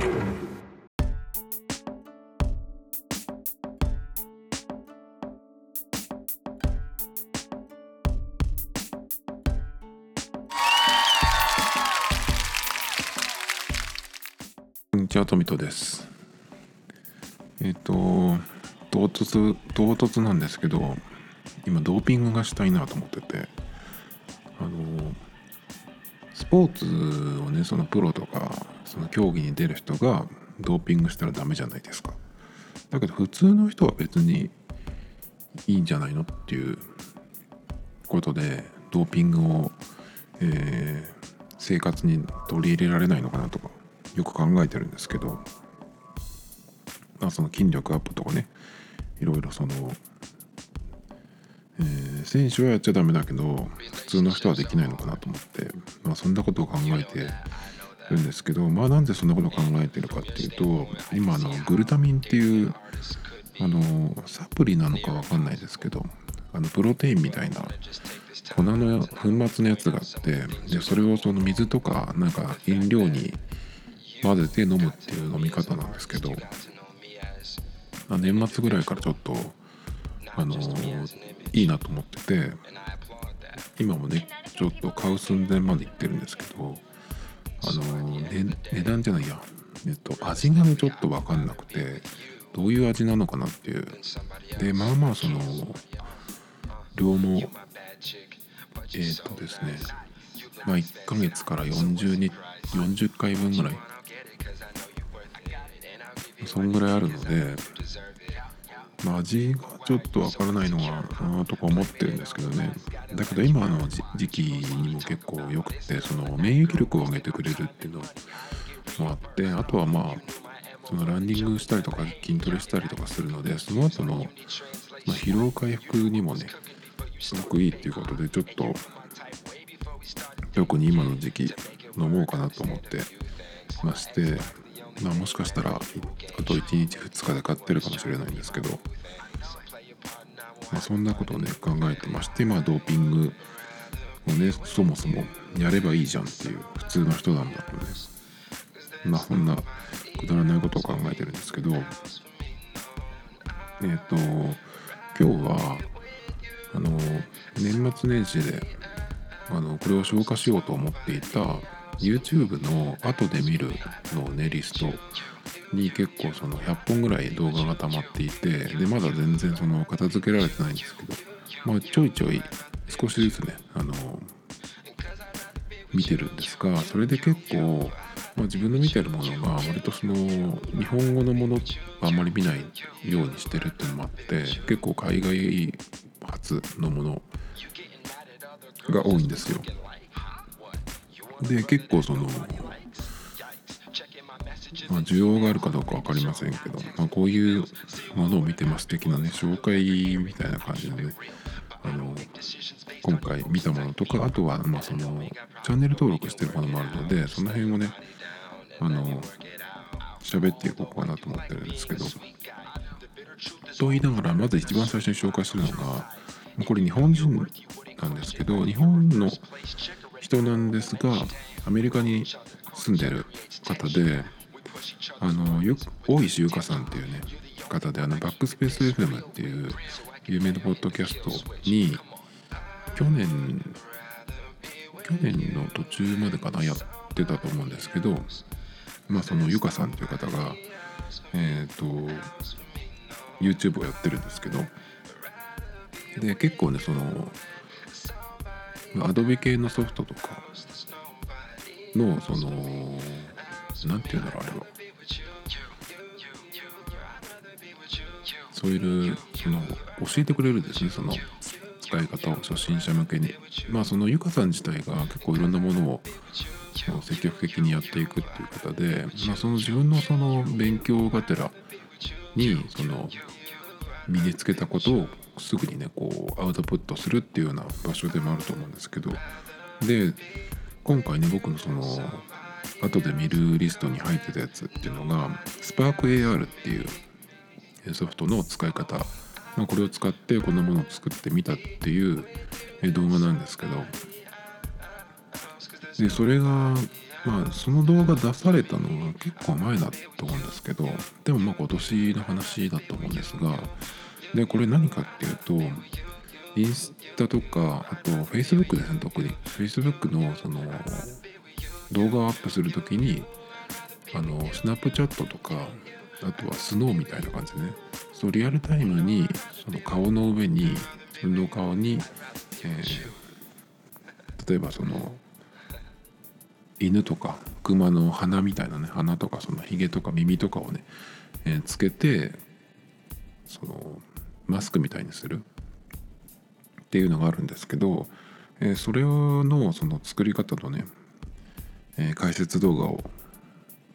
こんにちは、トミトです。えっ、と、唐突、唐突なんですけど、今、ドーピングがしたいなと思ってて、あの、スポーツをね、そのプロとか、その競技に出る人がドーピングしたらダメじゃないですか。だけど、普通の人は別にいいんじゃないのっていうことで、ドーピングを、えー生活に取り入れられないのかなとかよく考えてるんですけど、まあ、その筋力アップとかねいろいろその、えー選手はやっちゃダメだけど普通の人はできないのかなと思って、まあ、そんなことを考えてるんですけどまあなんでそんなこと考えてるかっていうと今あのグルタミンっていうあのサプリなのかわかんないですけどあのプロテインみたいな粉の粉末のやつがあってでそれをその水とかなんか飲料に混ぜて飲むっていう飲み方なんですけど、年末ぐらいからちょっとあのいいなと思ってて今もねちょっと買う寸前まで行ってるんですけどあの、値段じゃないやえっと味がねちょっと分かんなくてどういう味なのかなっていう。でまあまあその量もえーっとですねまあ1ヶ月から40に40回分ぐらい。そんぐらいあるので、まあ、味がちょっとわからないのはなとか思ってるんですけどね。だけど今の時期にも結構よくてその免疫力を上げてくれるっていうのもあってあとはまあそのランニングしたりとか筋トレしたりとかするのでその後の、ま、疲労回復にもねすごくいいっていうことでちょっと特に今の時期飲もうかなと思ってまして、まあ、もしかしたらあと1日2日で買ってるかもしれないんですけど、まあ、そんなことをね考えてましてまあドーピングをねそもそもやればいいじゃんっていう普通の人なんだとねまあそんなくだらないことを考えてるんですけどえっ、と今日はあの年末年始であのこれを消化しようと思っていた YouTube の後で見るのねリストに結構その100本ぐらい動画が溜まっていてでまだ全然その片付けられてないんですけど、まあ、ちょいちょい少しずつねあの見てるんですがそれで結構、まあ、自分の見てるものが割とその日本語のものはあんまり見ないようにしてるっていうのもあって結構海外発のものが多いんですよ。で結構その、まあ、需要があるかどうか分かりませんけど、まあ、こういうものを見てます的なね紹介みたいな感じでねあの今回見たものとかあとはまあそのチャンネル登録してるものもあるのでその辺をねあの喋っていこうかなと思ってるんですけどと言いながらまず一番最初に紹介するのがこれ日本人なんですけど日本の人なんですがアメリカに住んでる方であのよく大石ゆかさんっていうね方であのバックスペース FM っていう有名なポッドキャストに去年去年の途中までかなやってたと思うんですけどまあそのゆかさんという方がえっ、と YouTube をやってるんですけどで結構ねそのアドビ系のソフトとかのそのなんていうんだろうあれは。そういうその教えてくれるんですねその使い方を初心者向けに。まあそのゆかさん自体が結構いろんなものを積極的にやっていくっていう方で、まあ、その自分のその勉強がてらにその身につけたことをすぐにねこうアウトプットするっていうような場所でもあると思うんですけど。で今回ね僕のその後で見るリストに入ってたやつっていうのが SparkAR っていうソフトの使い方、まあ、これを使ってこんなものを作ってみたっていう動画なんですけど。でそれがまあその動画出されたのが結構前だと思うんですけど。でもまあ今年の話だと思うんですが。でこれ何かっていうとインスタとかあと Facebook ですね特に Facebook のその動画をアップする時にあのスナップチャットとかあとはスノーみたいな感じでねそうリアルタイムにその顔の上に自分の顔に、えー、例えばその犬とか熊の鼻みたいなね鼻とかそのひげとか耳とかをね、えー、つけてそのマスクみたいにする？っていうのがあるんですけど、えー、それのその作り方のね、えー、解説動画を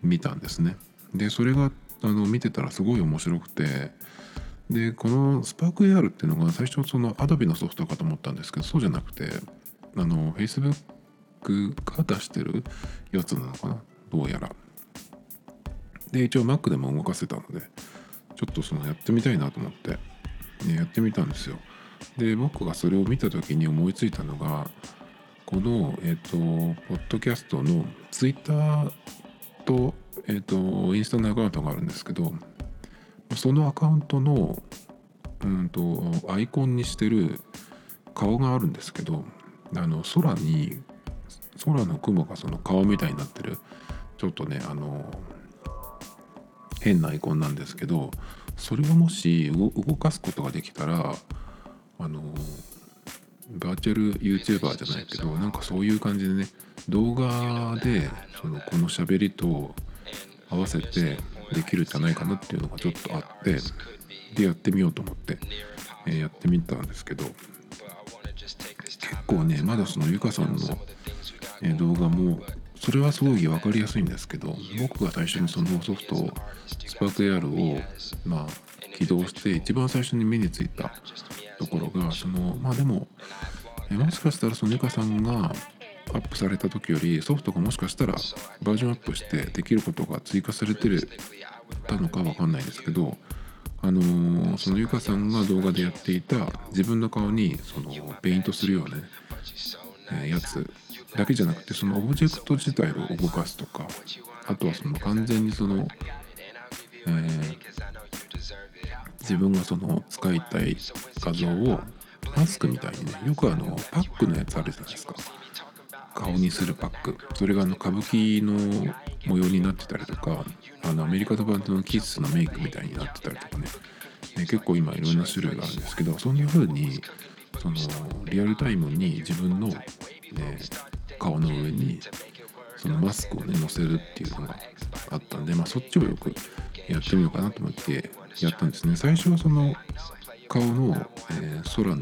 見たんですね。でそれがあの見てたらすごい面白くてでこのスパーク AR っていうのが最初その Adobe のソフトかと思ったんですけどそうじゃなくてあの Facebook が出してるやつなのかな？どうやら。で一応 Mac でも動かせたのでちょっとそのやってみたいなと思って、ね、やってみたんですよ。で僕がそれを見た時に思いついたのがこのえ、ー、とポッドキャストの Twitter とえ、ー、とインスタのアカウントがあるんですけどそのアカウントのうんとアイコンにしてる顔があるんですけどあの空に空の雲がその顔みたいになってるちょっとねあの変なアイコンなんですけどそれをもし動かすことができたらあのバーチャル YouTuber じゃないけどなんかそういう感じでね動画でそのこの喋りと合わせてできるんじゃないかなっていうのがちょっとあってでやってみようと思って、えー、やってみたんですけど結構ねまだそのゆかさんの、動画もそれはすごい分かりやすいんですけど僕が最初にそのソフトをスパーク AR をまあ起動して一番最初に目についたところがそのまあでももしかしたらそのゆかさんがアップされた時よりソフトがもしかしたらバージョンアップしてできることが追加されてたのかわかんないですけどあのー、そのゆかさんが動画でやっていた自分の顔にそのペイントするようなね、え、やつだけじゃなくてそのオブジェクト自体を動かすとかあとはその完全にその、えー、自分がその使いたい画像をマスクみたいにねよくあのパックのやつあるじゃないですか。顔にするパック。それがあの歌舞伎の模様になってたりとかあのアメリカのバンドのキッスのメイクみたいになってたりとかね。ね結構今いろんな種類があるんですけどそんな風にそのリアルタイムに自分の、ね、顔の上にそのマスクをね載せるっていうのがあったんで、まあ、そっちをよくやってみようかなと思ってやったんですね。最初はその顔の、えー、空の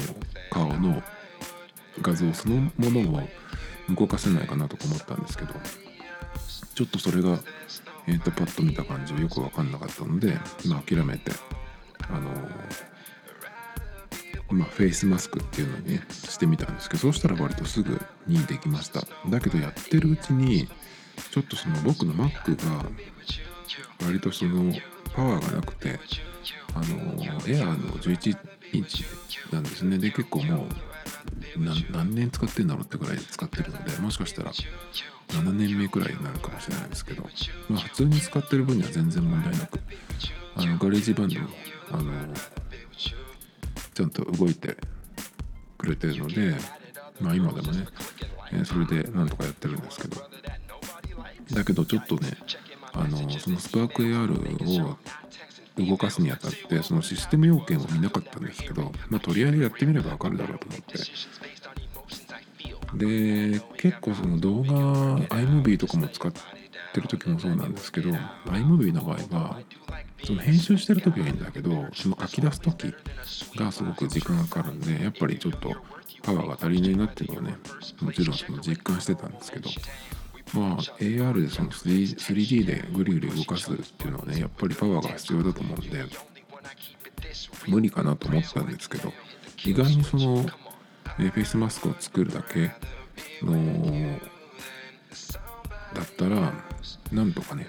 顔の画像そのものを動かせないかなとか思ったんですけどちょっとそれが、えーと、パッと見た感じはよく分かんなかったので、まあ、諦めてあのまあ、フェイスマスクっていうのに、ね、してみたんですけどそうしたら割とすぐにできました。だけどやってるうちにちょっとその僕の Mac が割とそのパワーがなくてあのエアーの11インチなんですね。で結構もう何年使ってんだろうってぐらい使ってるのでもしかしたら7年目くらいになるかもしれないですけど、まあ、普通に使ってる分には全然問題なくあの GarageBand あのちゃんと動いてくれてるので、まあ、今でもね、え、それでなんとかやってるんですけど。だけどちょっとねあのそのスパーク AR を動かすにあたってそのシステム要件を見なかったんですけど、まあ、とりあえずやってみればわかるだろうと思って。で結構その動画 iMovie とかも使ってる時もそうなんですけど iMovie の場合はその編集してる時はいいんだけどその書き出す時がすごく時間がかかるんでやっぱりちょっとパワーが足りないなっていうのはねもちろんその実感してたんですけどまあ AR でその 3D でグリグリ動かすっていうのはねやっぱりパワーが必要だと思うんで無理かなと思ったんですけど意外にそのフェイスマスクを作るだけのだったらなんとかね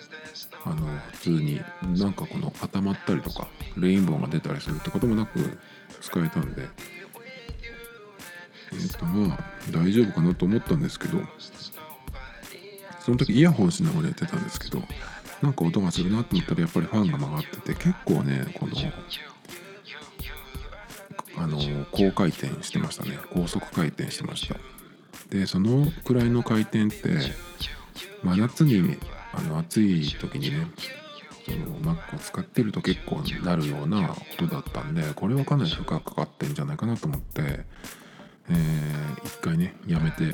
あの普通になんかこの固まったりとかレインボーが出たりするってこともなく使えたんで。えっ、ー、とまあ大丈夫かなと思ったんですけどその時イヤホンしながらやってたんですけどなんか音がするなと思ったらやっぱりファンが曲がってて結構ねこのあの高回転してましたね。高速回転してました。でそのくらいの回転って真夏にあの暑い時にねその Mac を使ってると結構なるようなことだったんでこれはかなり負荷かかってるんじゃないかなと思って、えー、一回ねやめて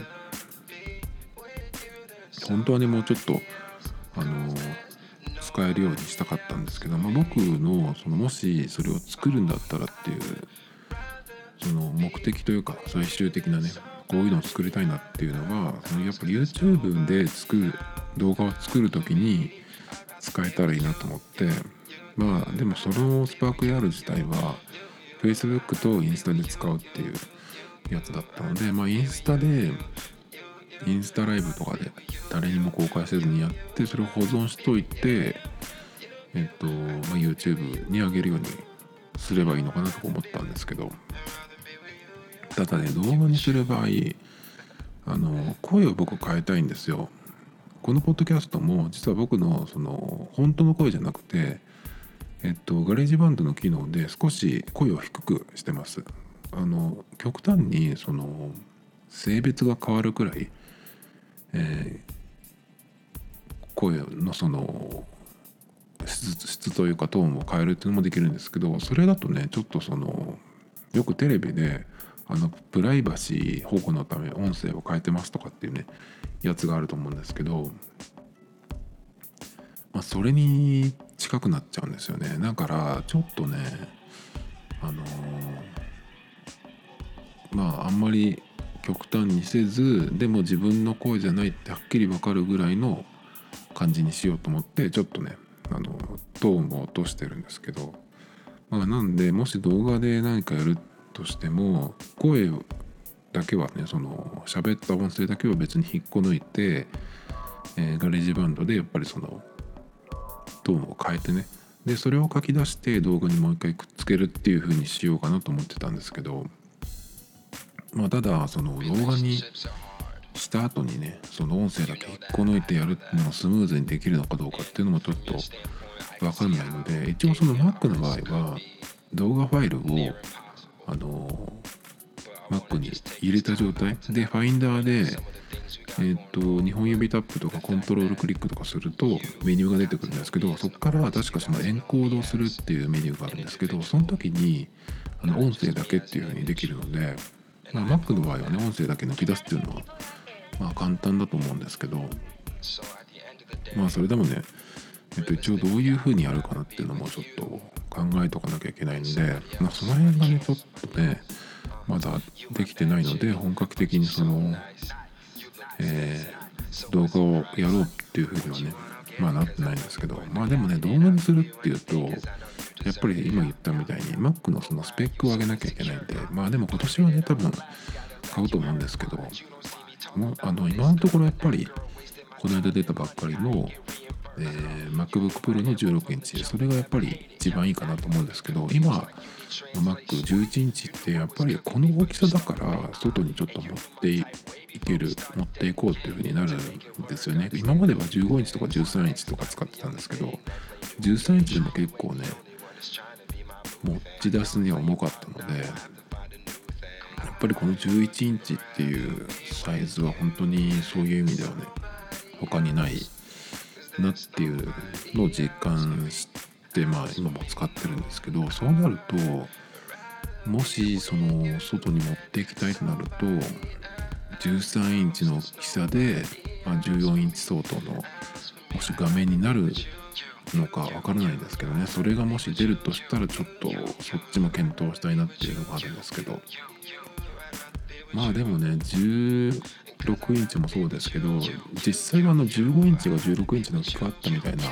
本当はねもうちょっとあの使えるようにしたかったんですけど、まあ、僕のそのもしそれを作るんだったらっていうその目的というか最終的なねこういうのを作りたいなっていうのはそのやっぱ YouTube で作る動画を作る時に使えたらいいなと思ってまあでもそのスパーク AR 自体は Facebook とインスタで使うっていうやつだったのでまあインスタでインスタライブとかで誰にも公開せずにやってそれを保存しといてえっと、まあ、YouTube に上げるようにすればいいのかなと思ったんですけど。ただね動画にする場合あの声を僕変えたいんですよ。このポッドキャストも実は僕のその本当の声じゃなくてえっと GarageBand の機能で少し声を低くしてます。あの極端にその性別が変わるくらい、えー、声のその質というかトーンを変えるっていうのもできるんですけどそれだとねちょっとそのよくテレビであのプライバシー保護のため音声を変えてますとかっていうねやつがあると思うんですけど、まあ、それに近くなっちゃうんですよね。だからちょっとねあのー、まああんまり極端にせずでも自分の声じゃないってはっきり分かるぐらいの感じにしようと思ってちょっとねあのトーンも落としてるんですけど、まあ、なんでもし動画で何かやるとしても声だけはねその喋った音声だけは別に引っこ抜いて、えー、 GarageBand でやっぱりそのトーンを変えてね。でそれを書き出して動画にもう一回くっつけるっていう風にしようかなと思ってたんですけどまあただその動画にした後にねその音声だけ引っこ抜いてやるのがスムーズにできるのかどうかっていうのもちょっと分かんないので一応その Mac の場合は動画ファイルをあの Mac に入れた状態。で Finder でえー、っと2本指タップとかコントロールクリックとかするとメニューが出てくるんですけどそこから確かそのエンコードするっていうメニューがあるんですけどその時にあの音声だけっていう風にできるので、まあ、Mac の場合はね音声だけ抜き出すっていうのはまあ簡単だと思うんですけど。まあそれでもね、えっと、一応どういう風にやるかなっていうのもちょっと考えとかなきゃいけないんで、まあ、その辺がねちょっとねまだできてないので本格的にその、えー、動画をやろうっていう風にはねまあなってないんですけどまあでもね動画にするっていうとやっぱり今言ったみたいに Mac のそのスペックを上げなきゃいけないんでまあでも今年はね多分買うと思うんですけどもあの今のところやっぱりこの間出たばっかりの、えー、MacBook Pro の16インチ。それがやっぱり一番いいかなと思うんですけど今 Mac11 インチってやっぱりこの大きさだから外にちょっと持っていける持っていこうっていう風になるんですよね。今までは15インチとか13インチとか使ってたんですけど13インチでも結構ね持ち出すには重かったのでやっぱりこの11インチっていうサイズは本当にそういう意味ではね他にないなっていうのを実感してまあ今も使ってるんですけどそうなるともしその外に持っていきたいとなると13インチの大きさで、まあ、14インチ相当のもし画面になるのかわからないんですけどね。それがもし出るとしたらちょっとそっちも検討したいなっていうのがあるんですけど。まあでもね16インチもそうですけど実際はあの15インチが16インチの大きくあったみたいな、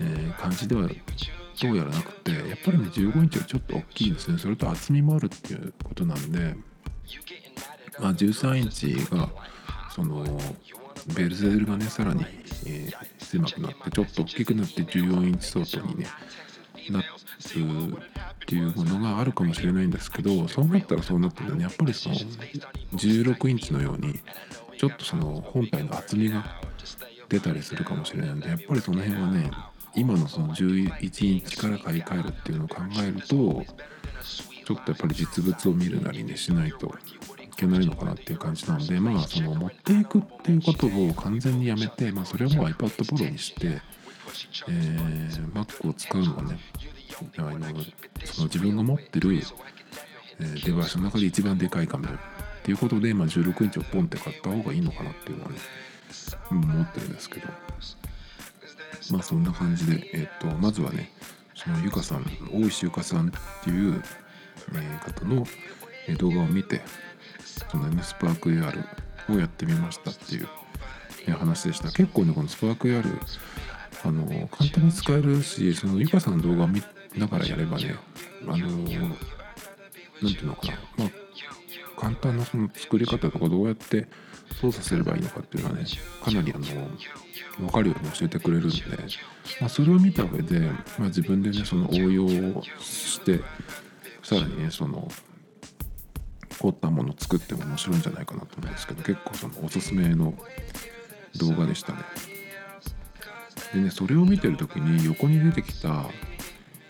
えー、感じではどうやらなくてやっぱりね15インチはちょっと大きいんですね。それと厚みもあるっていうことなんで、まあ、13インチがそのベルゼルがねさらに、えー、狭くなってちょっと大きくなって14インチ相当にねなるっていうものがあるかもしれないんですけどそうなったらそうなったらね。やっぱりその16インチのようにちょっとその本体の厚みが出たりするかもしれないんでやっぱりその辺はね今のその11インチから買い替えるっていうのを考えるとちょっとやっぱり実物を見るなりねしないといけないのかなっていう感じなのでまあその持っていくっていうことを完全にやめて、まあ、それはもう iPad Pro にして、えー、Mac を使うのはねあのその自分が持ってる、えー、デバイスの中で一番でかい画面っていうことで、まあ、16インチをポンって買った方がいいのかなっていうのはね思ってるんですけど。まあそんな感じで、えっ、とまずはねそのゆかさん大石ゆかさんっていう、えー、方の動画を見てその M スパーク AR をやってみましたっていう話でした。結構ねこのスパーク AR あの簡単に使えるしそのゆかさんの動画を見ながらやればねあの何ていうのかなまあ簡単なその作り方とかどうやって操作すればいいのかっていうのはねかなりあの分かるように教えてくれるんで、まあ、それを見た上で、まあ、自分でねその応用をしてさらにねその凝ったものを作っても面白いんじゃないかなと思うんですけど結構そのおすすめの動画でしたね。でねそれを見てる時に横に出てきた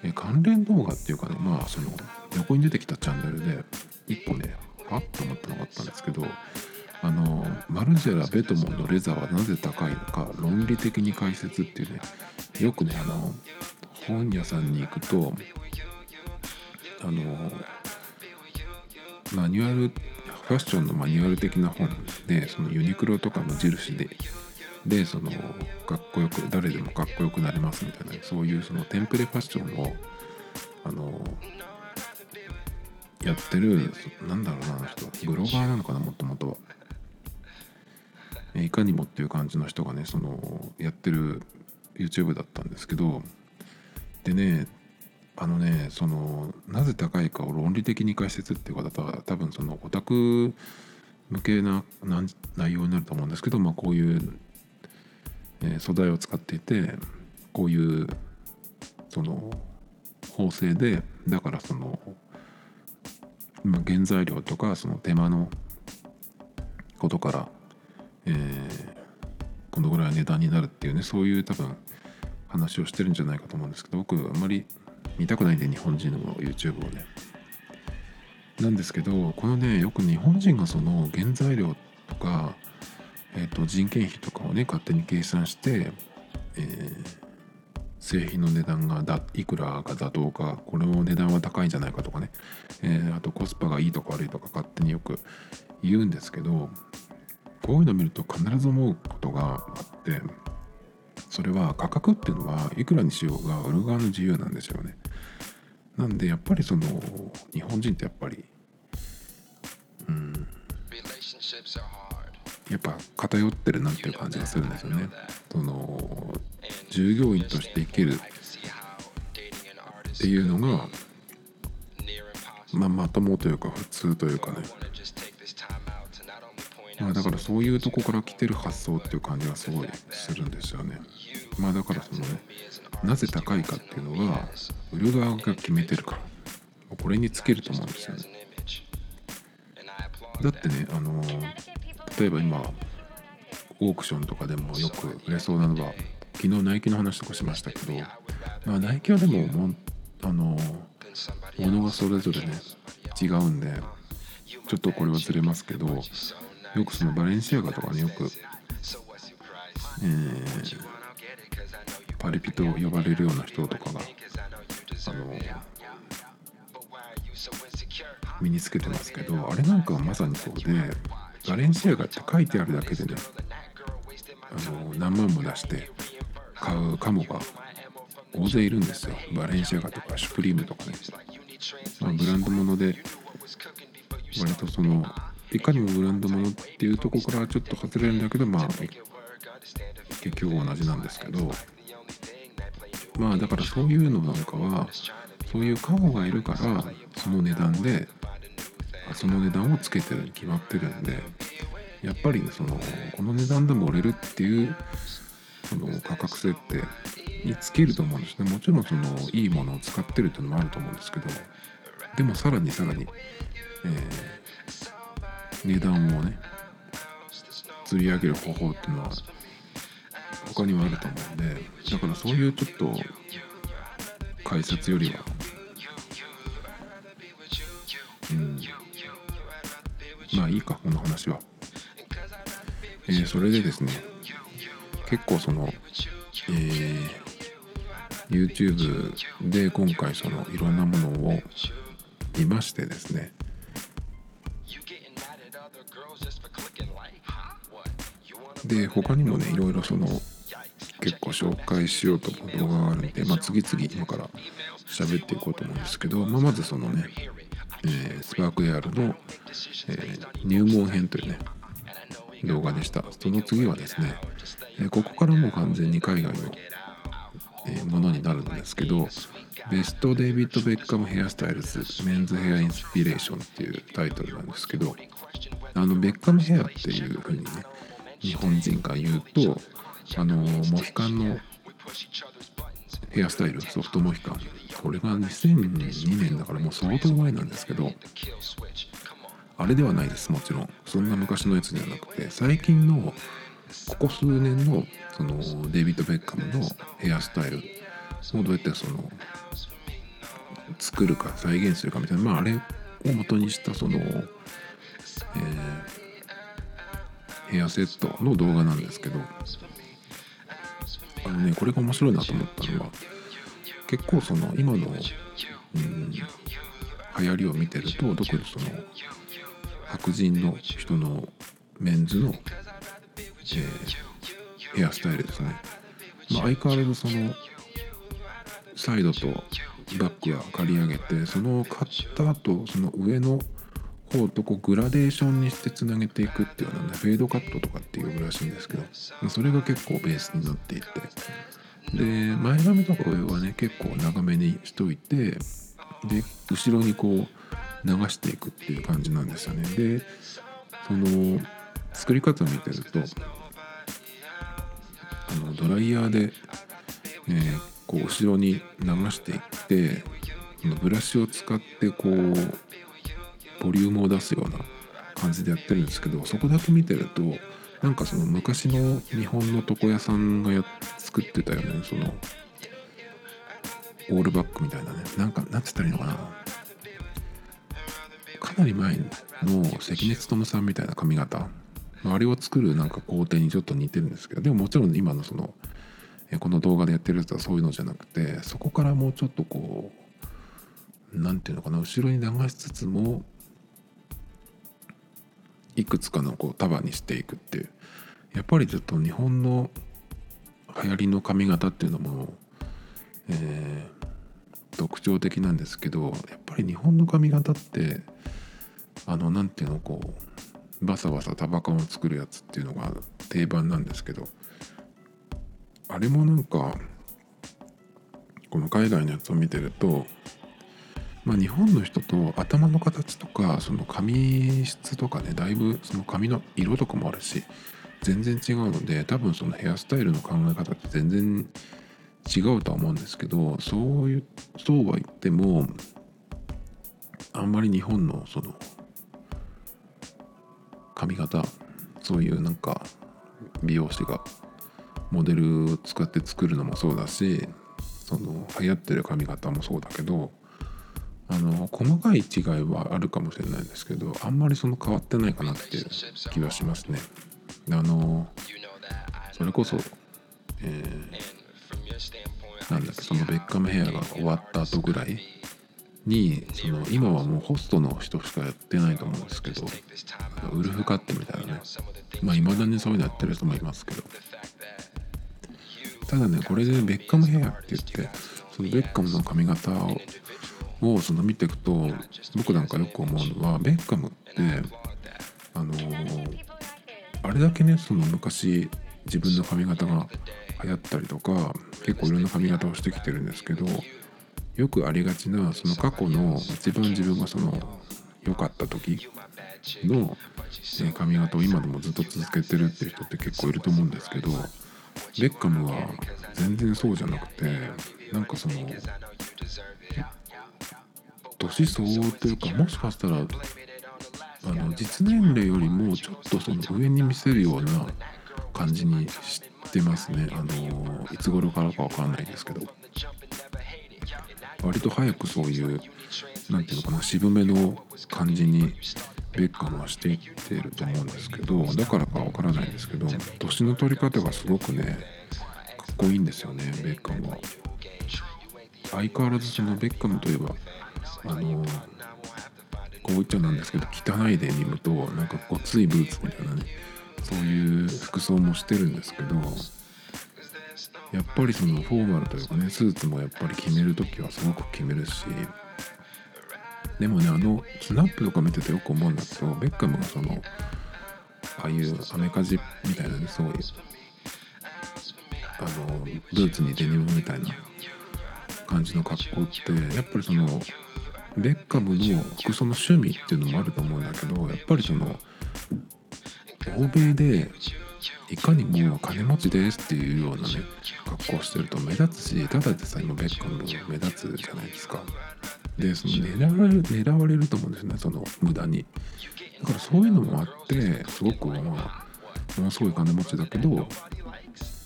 え関連動画っていうかねまあその横に出てきたチャンネルで一個ねパッと思ったのがあったんですけどあのマルジェラ・ベトモンのレザーはなぜ高いのか論理的に解説っていうねよくねあの本屋さんに行くとあのマニュアルファッションのマニュアル的な本でそのユニクロとかの印ででそのかっこよく誰でもかっこよくなれますみたいなそういうそのテンプレファッションをあのやってるなんだろうなあの人。ブロガーなのかなもともと。はいかにもっていう感じの人がねそのやってる YouTube だったんですけどでねあのねそのなぜ高いかを論理的に解説っていう方は多分そのオタク向けな内容になると思うんですけど、まあ、こういうえ素材を使っていてこういうその縫製でだからその、ま、原材料とかその手間のことから、えー、このぐらい値段になるっていうねそういう多分話をしてるんじゃないかと思うんですけど僕あんまり見たくないんで日本人の YouTube をね。なんですけどこのねよく日本人がその原材料とかえーと、人件費とかをね勝手に計算して、えー、製品の値段がだいくらが妥当かこれの値段は高いんじゃないかとかね、えー、あとコスパがいいとか悪いとか勝手によく言うんですけどこういうの見ると必ず思うことがあってそれは価格っていうのはいくらにしようが売る側の自由なんですよね。なんでやっぱりその日本人ってやっぱりうん。やっぱ偏ってるなっていう感じがするんですよね。その従業員として生きるっていうのが、まあ、まともというか普通というかね、まあ、だからそういうとこから来てる発想っていう感じがすごいするんですよね。まあだからそのねなぜ高いかっていうのは売る側が決めてるからこれに尽きると思うんですよね。だってねあの例えば今オークションとかでもよく売れそうなのは昨日ナイキの話とかしましたけど、まあ、ナイキはでももあのものがそれぞれね違うんでちょっとこれはずれますけどよくそのバレンシアガとかねよく、えー、パリピと呼ばれるような人とかがあの身につけてますけどあれなんかはまさにそうでバレンシアガって書いてあるだけでねあの何万も出して買うカモが大勢いるんですよ。バレンシアガとかシュプリームとかね、まあ、ブランド物で割とそのいかにもブランド物っていうとこからちょっと外れるんだけどまあ結局同じなんですけど。まあだからそういうのなんかはそういうカモがいるからその値段でその値段をつけてるに決まってるんでやっぱりそのこの値段でも売れるっていうその価格設定につけると思うんですね。もちろんそのいいものを使ってるっていうのもあると思うんですけどでもさらにさらに、えー、値段をね釣り上げる方法っていうのは他にはあると思うんでだからそういうちょっと解説よりはうんまあいいかこの話は、えー、それでですね結構そのえー、YouTube で今回そのいろんなものを見ましてですねで他にもねいろいろその結構紹介しようと思う動画があるんで、まあ、次々今から喋っていこうと思うんですけど、まあ、まずそのね、えー、スパーク AR の、えー、入門編というね動画でした。その次はですね、えー、ここからもう完全に海外の、え、ものになるんですけどベストデイビッド・ベッカムヘアスタイルズメンズヘアインスピレーションっていうタイトルなんですけどあのベッカムヘアっていう風にね日本人が言うとあのモヒカンのヘアスタイルソフトモヒカンこれが2002年だからもう相当前なんですけどあれではないですもちろん。そんな昔のやつじゃなくて最近のここ数年のそのデイビッド・ベッカムのヘアスタイルをどうやってその作るか再現するかみたいなまああれを元にしたその、えー、ヘアセットの動画なんですけどあのねこれが面白いなと思ったのは結構その今の、うん、流行りを見てると特にその白人の人のメンズの、えー、ヘアスタイルですね、まあ、相変わらずそのサイドとバックは刈り上げてその刈った後その上の方とこうグラデーションにしてつなげていくっていうのはねフェードカットとかっていうらしいんですけどそれが結構ベースになっていて。で前髪とかはね結構長めにしといてで後ろにこう流していくっていう感じなんですよね。でその作り方を見てるとあのドライヤーで、えー、こう後ろに流していってブラシを使ってこうボリュームを出すような感じでやってるんですけどそこだけ見てるとなんかその昔の日本の床屋さんがや作ってたよねそのオールバックみたいなね。なんかなんつったらいいのかな。かなり前の関根勤さんみたいな髪型。あれを作るなんか工程にちょっと似てるんですけど。でももちろん今のそのこの動画でやってるやつはそういうのじゃなくてそこからもうちょっとこう何て言うのかな後ろに流しつつもいくつかのこう束にしていくっていう。やっぱりちょっと日本の流行りの髪型っていうのも、えー、特徴的なんですけどやっぱり日本の髪型ってあの何ていうのこうバサバサタバカンを作るやつっていうのが定番なんですけどあれもなんかこの海外のやつを見てるとまあ、日本の人と頭の形とかその髪質とかねだいぶその髪の色とかもあるし全然違うので多分そのヘアスタイルの考え方って全然違うとは思うんですけどそういうそうは言ってもあんまり日本のその髪型そういうなんか美容師がモデルを使って作るのもそうだしその流行ってる髪型もそうだけどあの細かい違いはあるかもしれないんですけどあんまりその変わってないかなっていう気はしますね。あのそれこそ、えー、なんだっけそのベッカムヘアが終わった後ぐらいにその今はもうホストの人しかやってないと思うんですけどウルフカットみたいなねまあいまだにそういうのやってる人もいますけどただねこれでベッカムヘアって言ってそのベッカムの髪型ををその見ていくと僕なんかよく思うのはベッカムってあのあれだけねその昔自分の髪型が流行ったりとか結構いろんな髪型をしてきてるんですけどよくありがちなその過去の一番自分がその良かった時の髪型を今でもずっと続けてるっていう人って結構いると思うんですけどベッカムは全然そうじゃなくてなんかその年相応というかもしかしたらあの実年齢よりもちょっとその上に見せるような感じにしてますね。あのいつ頃からかわかんないですけど。割と早くそういう何ていうのかな渋めの感じにベッカムはしていってると思うんですけどだからかわからないですけど年の取り方がすごくねかっこいいんですよねベッカムは。相変わらずそのベッカムといえばあのこう言っちゃなんですけど汚いデニムとなんかごついブーツみたいなねそういう服装もしてるんですけどやっぱりそのフォーマルというかねスーツもやっぱり決める時はすごく決めるしでもねあのスナップとか見ててよく思うんだけどベッカムがそのああいうアメカジみたいなねそういうあのブーツにデニムみたいな感じの格好ってやっぱりそのベッカムの服装の趣味っていうのもあると思うんだけどやっぱりその欧米でいかにも金持ちですっていうようなね格好してると目立つしただでさ今ベッカム目立つじゃないですか。でその狙われる狙われると思うんですねその無駄に。だからそういうのもあってすごくまあものすごい金持ちだけど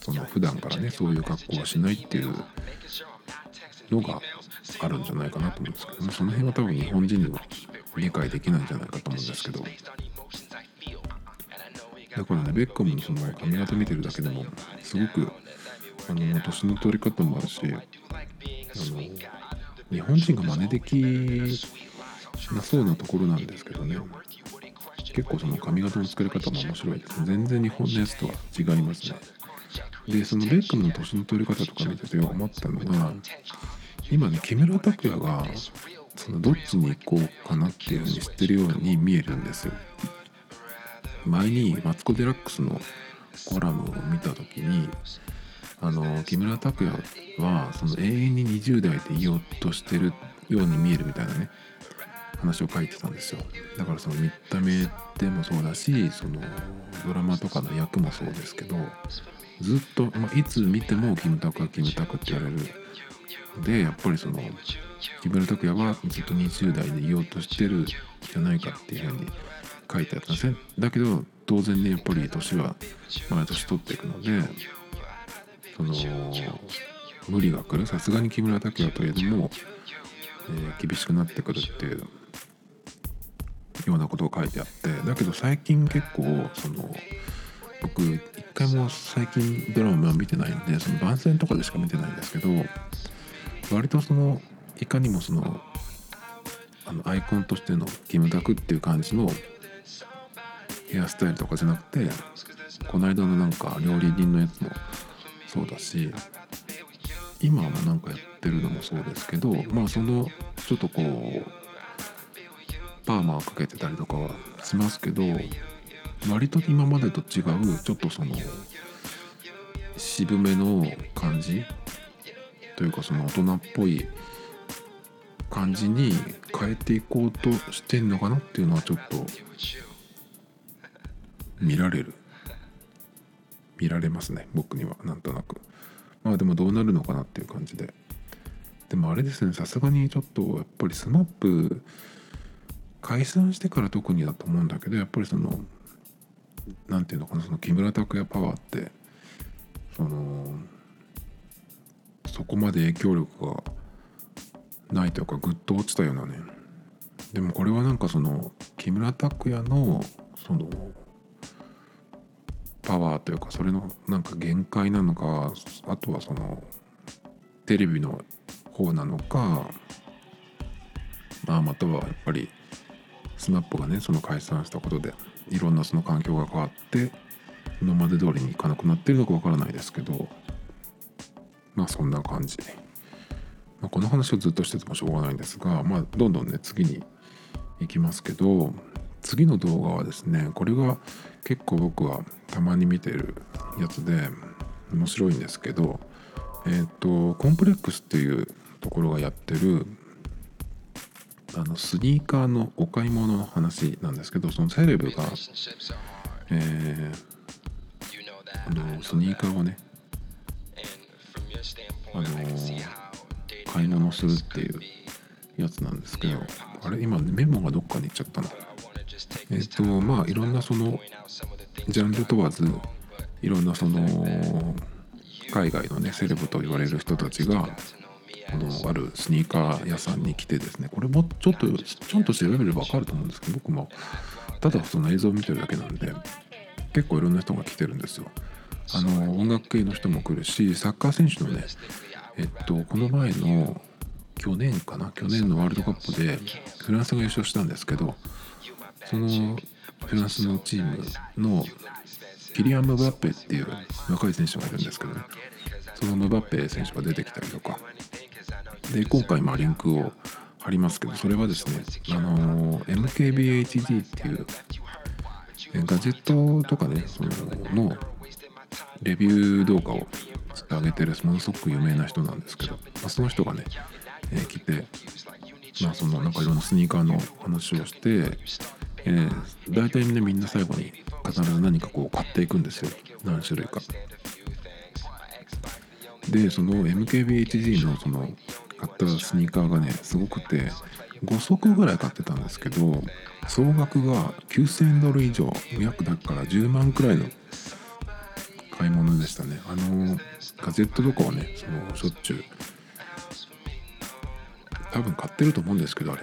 その普段からねそういう格好はしないっていうのがあるんじゃないかなと思うんですけどもその辺は多分日本人には理解できないんじゃないかと思うんですけど。だからねベッカムのその髪型見てるだけでもすごくあの年の取り方もあるしあの日本人が真似できなそうなところなんですけどね。結構その髪型の作り方も面白い。です全然日本のやつとは違いますね。でそのベッカムの年の取り方とか見てて思ったのが今ね木村拓哉がそのどっちに行こうかなっていうふうに知ってるように見えるんですよ。前にマツコ・デラックスのコラムを見た時にあの木村拓哉はその永遠に20代でいようとしてるように見えるみたいなね話を書いてたんですよ。だからその見た目でもそうだしそのドラマとかの役もそうですけどずっと、まあ、いつ見てもキムタクはキムタクって言われるでやっぱりその木村拓哉はずっと20代でいようとしてるじゃないかっていうふうに書いてあったんですね。だけど当然ねやっぱり年は毎年取っていくのでその無理が来るさすがに木村拓哉といえども、えー、厳しくなってくるっていうようなことを書いてあってだけど最近結構その僕一回も最近ドラマは見てないんでその番宣とかでしか見てないんですけど割とそのいかにもそのあのアイコンとしてのキムタクっていう感じのヘアスタイルとかじゃなくてこの間のなんか料理人のやつもそうだし今もなんかやってるのもそうですけどまあそのちょっとこうパーマをかけてたりとかはしますけど割と今までと違うちょっとその渋めの感じというかその大人っぽい感じに変えていこうとしてんのかなっていうのはちょっと見られる。見られますね僕には。なんとなく。まあでもどうなるのかなっていう感じで。でもあれですねさすがにちょっとやっぱり SMAP 解散してから特にだと思うんだけどやっぱりその何て言うのかなその木村拓哉パワーってそのそこまで影響力がないというかぐっと落ちたようなね。でもこれはなんかその木村拓哉のそのパワーというかそれのなんか限界なのかあとはそのテレビの方なのかまあまたはやっぱり SMAP がねその解散したことでいろんなその環境が変わって今まで通りにいかなくなってるのかわからないですけどまあそんな感じ、まあ、この話をずっとしててもしょうがないんですがまあどんどんね次に行きますけど次の動画はですねこれが結構僕はたまに見てるやつで面白いんですけどえっ、ー、とコンプレックスっていうところがやってるあのスニーカーのお買い物の話なんですけどそのセレブが、えー、あのスニーカーをねあの買い物するっていうやつなんですけどあれ今メモがどっかに行っちゃったのえっ、とまあいろんなそのジャンル問わずいろんなその海外のねセレブと言われる人たちがこのあるスニーカー屋さんに来てですねこれもちょっとちゃんと調べれば分かると思うんですけど僕もただその映像を見てるだけなんで結構いろんな人が来てるんですよ。あの音楽系の人も来るしサッカー選手のねえっとこの前の去年かな？去年のワールドカップでフランスが優勝したんですけどそのフランスのチームのキリアン・ムバッペっていう若い選手がいるんですけどね。そのムバッペ選手が出てきたりとか。で今回まあリンクを貼りますけどそれはですねあの MKBHD っていうガジェットとかねそののレビュー動画を上げてるものすごく有名な人なんですけど、まあ、その人がね、えー、来てまあそのなんかいろんなスニーカーの話をして、えー、大体ねみんな最後に必ず何かこう買っていくんですよ何種類か。でその MKBHD のその買ったスニーカーがねすごくて5足ぐらい買ってたんですけど総額が9000ドル以上約だから10万くらいの買い物でしたね。あのガジェットとかはねそのしょっちゅう多分買ってると思うんですけどあれ。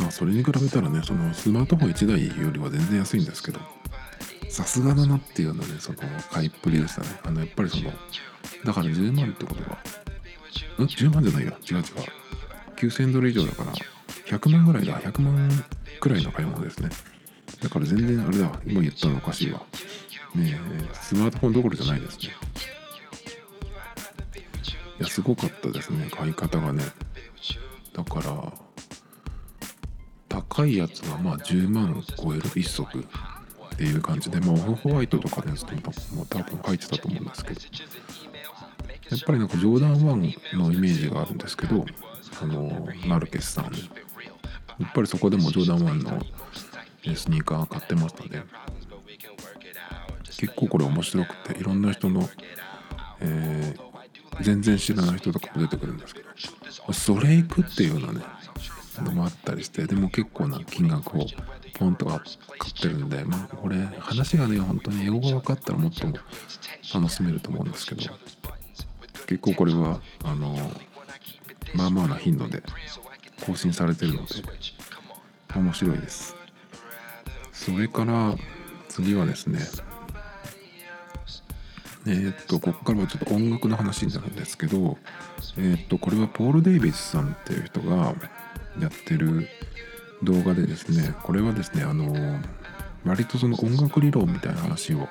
まあそれに比べたらねそのスマートフォン1台よりは全然安いんですけどさすがだなっていうようなねその買いっぷりでしたね。あのやっぱりそのだから10万ってことはん？10万じゃないよ。違う違う。9000ドル以上だから100万ぐらいだ。100万くらいの買い物ですね。だから全然あれだ今言ったのおかしいわ。ねスマートフォンどころじゃないですね。いやすごかったですね買い方がね。だから高いやつはまあ10万超える1足っていう感じでまあオフホワイトとかですともう多分入ってたと思うんですけど。やっぱりなんかジョーダン1のイメージがあるんですけどあのマルケスさん。やっぱりそこでもジョーダン1のスニーカー買ってましたね。結構これ面白くていろんな人の、えー、全然知らない人とかも出てくるんですけどそれ行くっていうようなねのもあったりしてでも結構な金額をポンと買ってるんでまあこれ話がね本当に英語が分かったらもっと楽しめると思うんですけど結構これはあのまあまあな頻度で更新されてるので面白いです。それから次はですねえー、っとここからはちょっと音楽の話になるんですけどえー、っとこれはポール・デイビスさんっていう人がやってる動画でですねこれはですねあの割とその音楽理論みたいな話を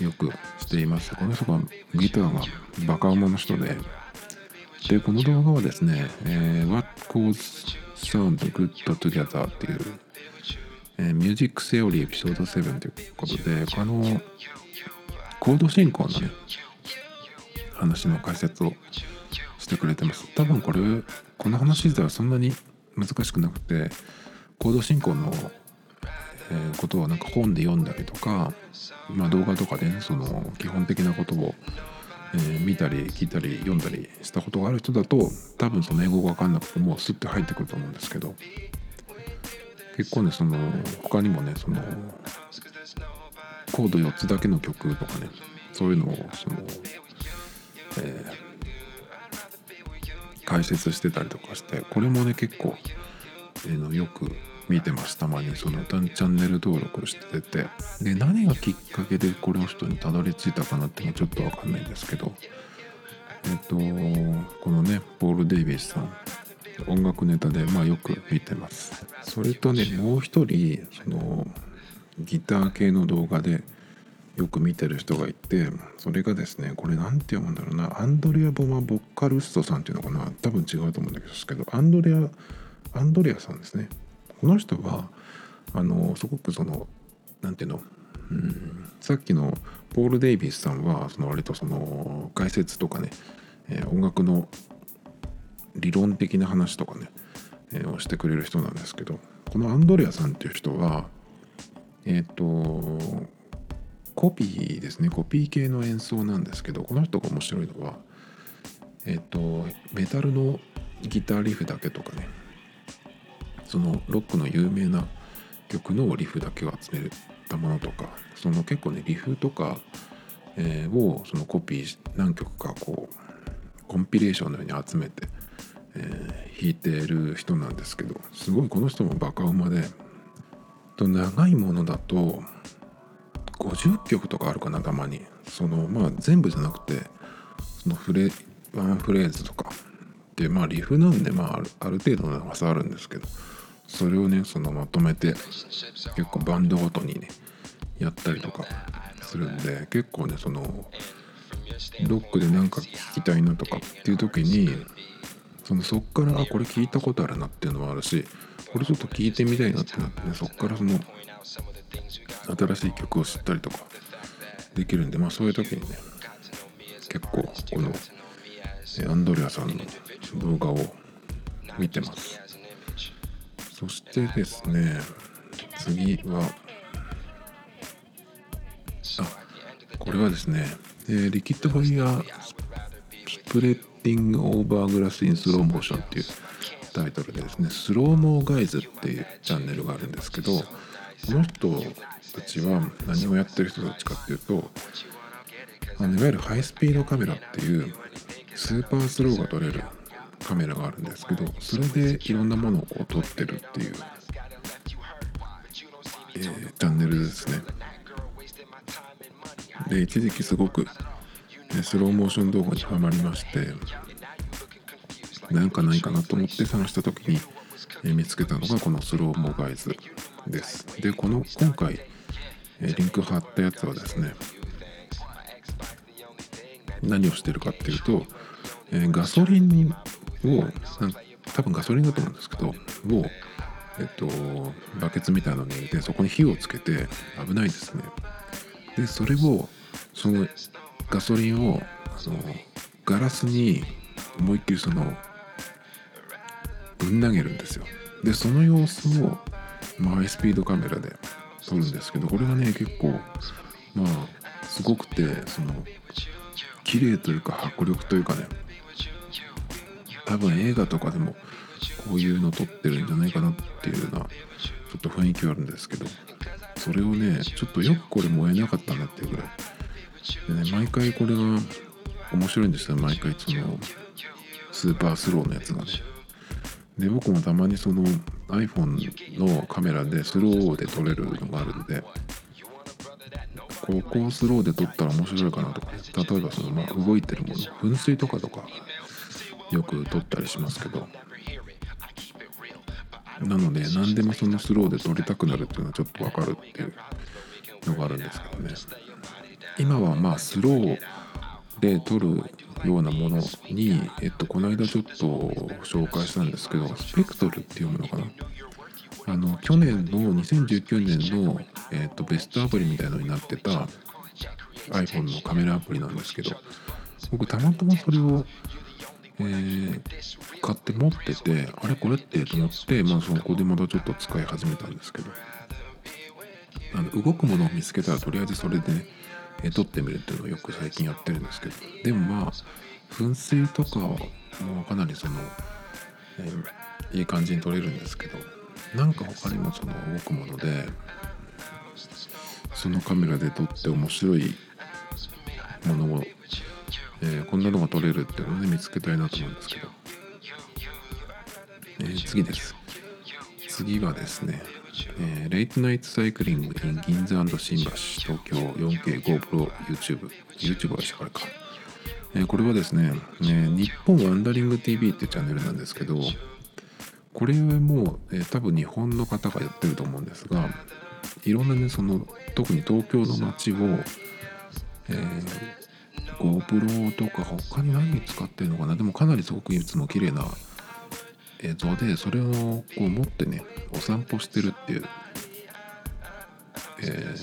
よくしていますこの人がギターがバカ馬の人ででこの動画はですね「えー、What Cause Sound Good Together」っていう、えー、ミュージックセオリーエピソード7ということであのコード進行のね話の解説をしてくれてます。多分これこの話自体はそんなに難しくなくてコード進行のえ、ことをなんか本で読んだりとか、まあ、動画とかで、ね、その基本的なことを、えー、見たり聞いたり読んだりしたことがある人だと多分その英語が分かんなくてもスッて入ってくると思うんですけど結構ねその他にもねそのコード4つだけの曲とかねそういうのをその、えー、解説してたりとかしてこれもね結構、えー、のよく見てますた。まにそのチャンネル登録してて。で何がきっかけでこの人にたどり着いたかなってもちょっと分かんないんですけど。えっとこのねポール・デイビスさん。音楽ネタでまあよく見てます。それとねもう一人そのギター系の動画でよく見てる人がいてそれがですねこれ何て読むんだろうな。アンドレア・ボマ・ボッカルストさんっていうのかな。多分違うと思うんですけどアンドレアアンドレアさんですね。この人はあのすごくその何ていうのうんさっきのポール・デイビスさんはその割とその解説とかね、えー、音楽の理論的な話とかね、えー、をしてくれる人なんですけどこのアンドレアさんっていう人はえっ、ー、とコピーですね。コピー系の演奏なんですけどこの人が面白いのはえっ、とメタルのギターリフだけとかねそのロックの有名な曲のリフだけを集めたものとかその結構ねリフとか、えー、をそのコピー何曲かこうコンピレーションのように集めて、えー、弾いてる人なんですけどすごいこの人もバカ馬でと長いものだと50曲とかあるかなたまに。そのまあ全部じゃなくてそのフレワンフレーズとか。でまあリフなんでまあある程度の長さあるんですけどそれをねそのまとめて結構バンドごとにねやったりとかするんで結構ねそのロックで何か聞きたいなとかっていう時にそのそっからあこれ聞いたことあるなっていうのもあるしこれちょっと聞いてみたいなってなってね。そっからその新しい曲を知ったりとかできるんでまあそういう時にね結構このアンドレアさんの動画を見てます。そしてですね次はあこれはですね、えー、 Liquid Fire Spreading Over Grass in Slow Motion っていうタイトルでですね The Slow Mo Guys っていうチャンネルがあるんですけどこの人たちは何をやってる人たちかっていうとあのいわゆるハイスピードカメラっていうスーパースローが撮れるカメラがあるんですけどそれでいろんなものをこう撮ってるっていう、えー、チャンネルですね。で一時期すごくスローモーション動画にハマりましてなんかないかなと思って探した時に見つけたのがこのスローモガイズです。でこの今回リンク貼ったやつはですね何をしてるかっていうと、えガソリンを多分ガソリンだと思うんですけどをえっとバケツみたいなのに入れてそこに火をつけて危ないですね。でそれをそのガソリンをそのガラスに思いっきりそのぶん投げるんですよ。でその様子を、まあ、ハイスピードカメラで撮るんですけどこれがね結構まあすごくてその綺麗というか迫力というかね多分映画とかでもこういうの撮ってるんじゃないかなっていうようなちょっと雰囲気はあるんですけどそれをねちょっとよくこれ燃えなかったなっていうぐらい。でね毎回これが面白いんですよ毎回そのスーパースローのやつがね。で僕もたまにその iPhone のカメラでスローで撮れるのがあるんでここをスローで撮ったら面白いかなとか、例えばそのま動いてるもの噴水とかとかよく撮ったりしますけどなので何でもそのスローで撮りたくなるっていうのはちょっとわかるっていうのがあるんですけどね。今はまあスローで撮るようなものに、えっと、この間ちょっと紹介したんですけどスペクトルっていうものかな？あの去年の2019年の、えっと、ベストアプリみたいのになってた iPhone のカメラアプリなんですけど僕たまたまそれをえー、買って持っててあれこれってと思ってまあそこでまたちょっと使い始めたんですけど。あの動くものを見つけたらとりあえずそれでね、えー、撮ってみるっていうのをよく最近やってるんですけど。でもまあ噴水とかもかなりその、えー、いい感じに撮れるんですけどなんか他にもその動くものでそのカメラで撮って面白いものをえー、こんなのが撮れるっていうのをね見つけたいなと思うんですけど、えー、次です。次はですね、えー、レイトナイトサイクリング in 銀座新橋東京 4K5ProYouTube YouTube はしかるか。えー、これはですね、ね日本ワンダリング TV ってチャンネルなんですけどこれも、えー、多分日本の方がやってると思うんですがいろんなねその特に東京の街を、えー、GoPro とか他に何使ってるのかな。でもかなりすごくいつも綺麗な映像でそれをこう持ってねお散歩してるっていう、え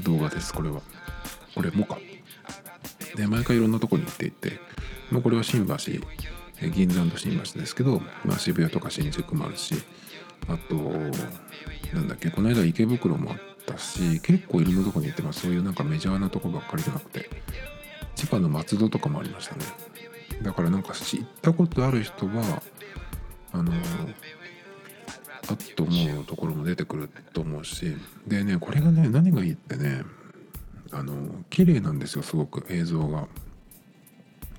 ー、動画ですこれは。これもか。で毎回いろんなとこに行っていて、まあ、これは新橋銀座の新橋ですけど、まあ、渋谷とか新宿もあるしあとなんだっけこの間池袋もあったし結構いろんなとこに行ってます。そういうなんかメジャーなとこばっかりじゃなくて千葉の松戸とかもありましたね。だからなんか知ったことある人はあのあっと思うところも出てくると思うし。でねこれがね何がいいってねあの綺麗なんですよすごく映像が。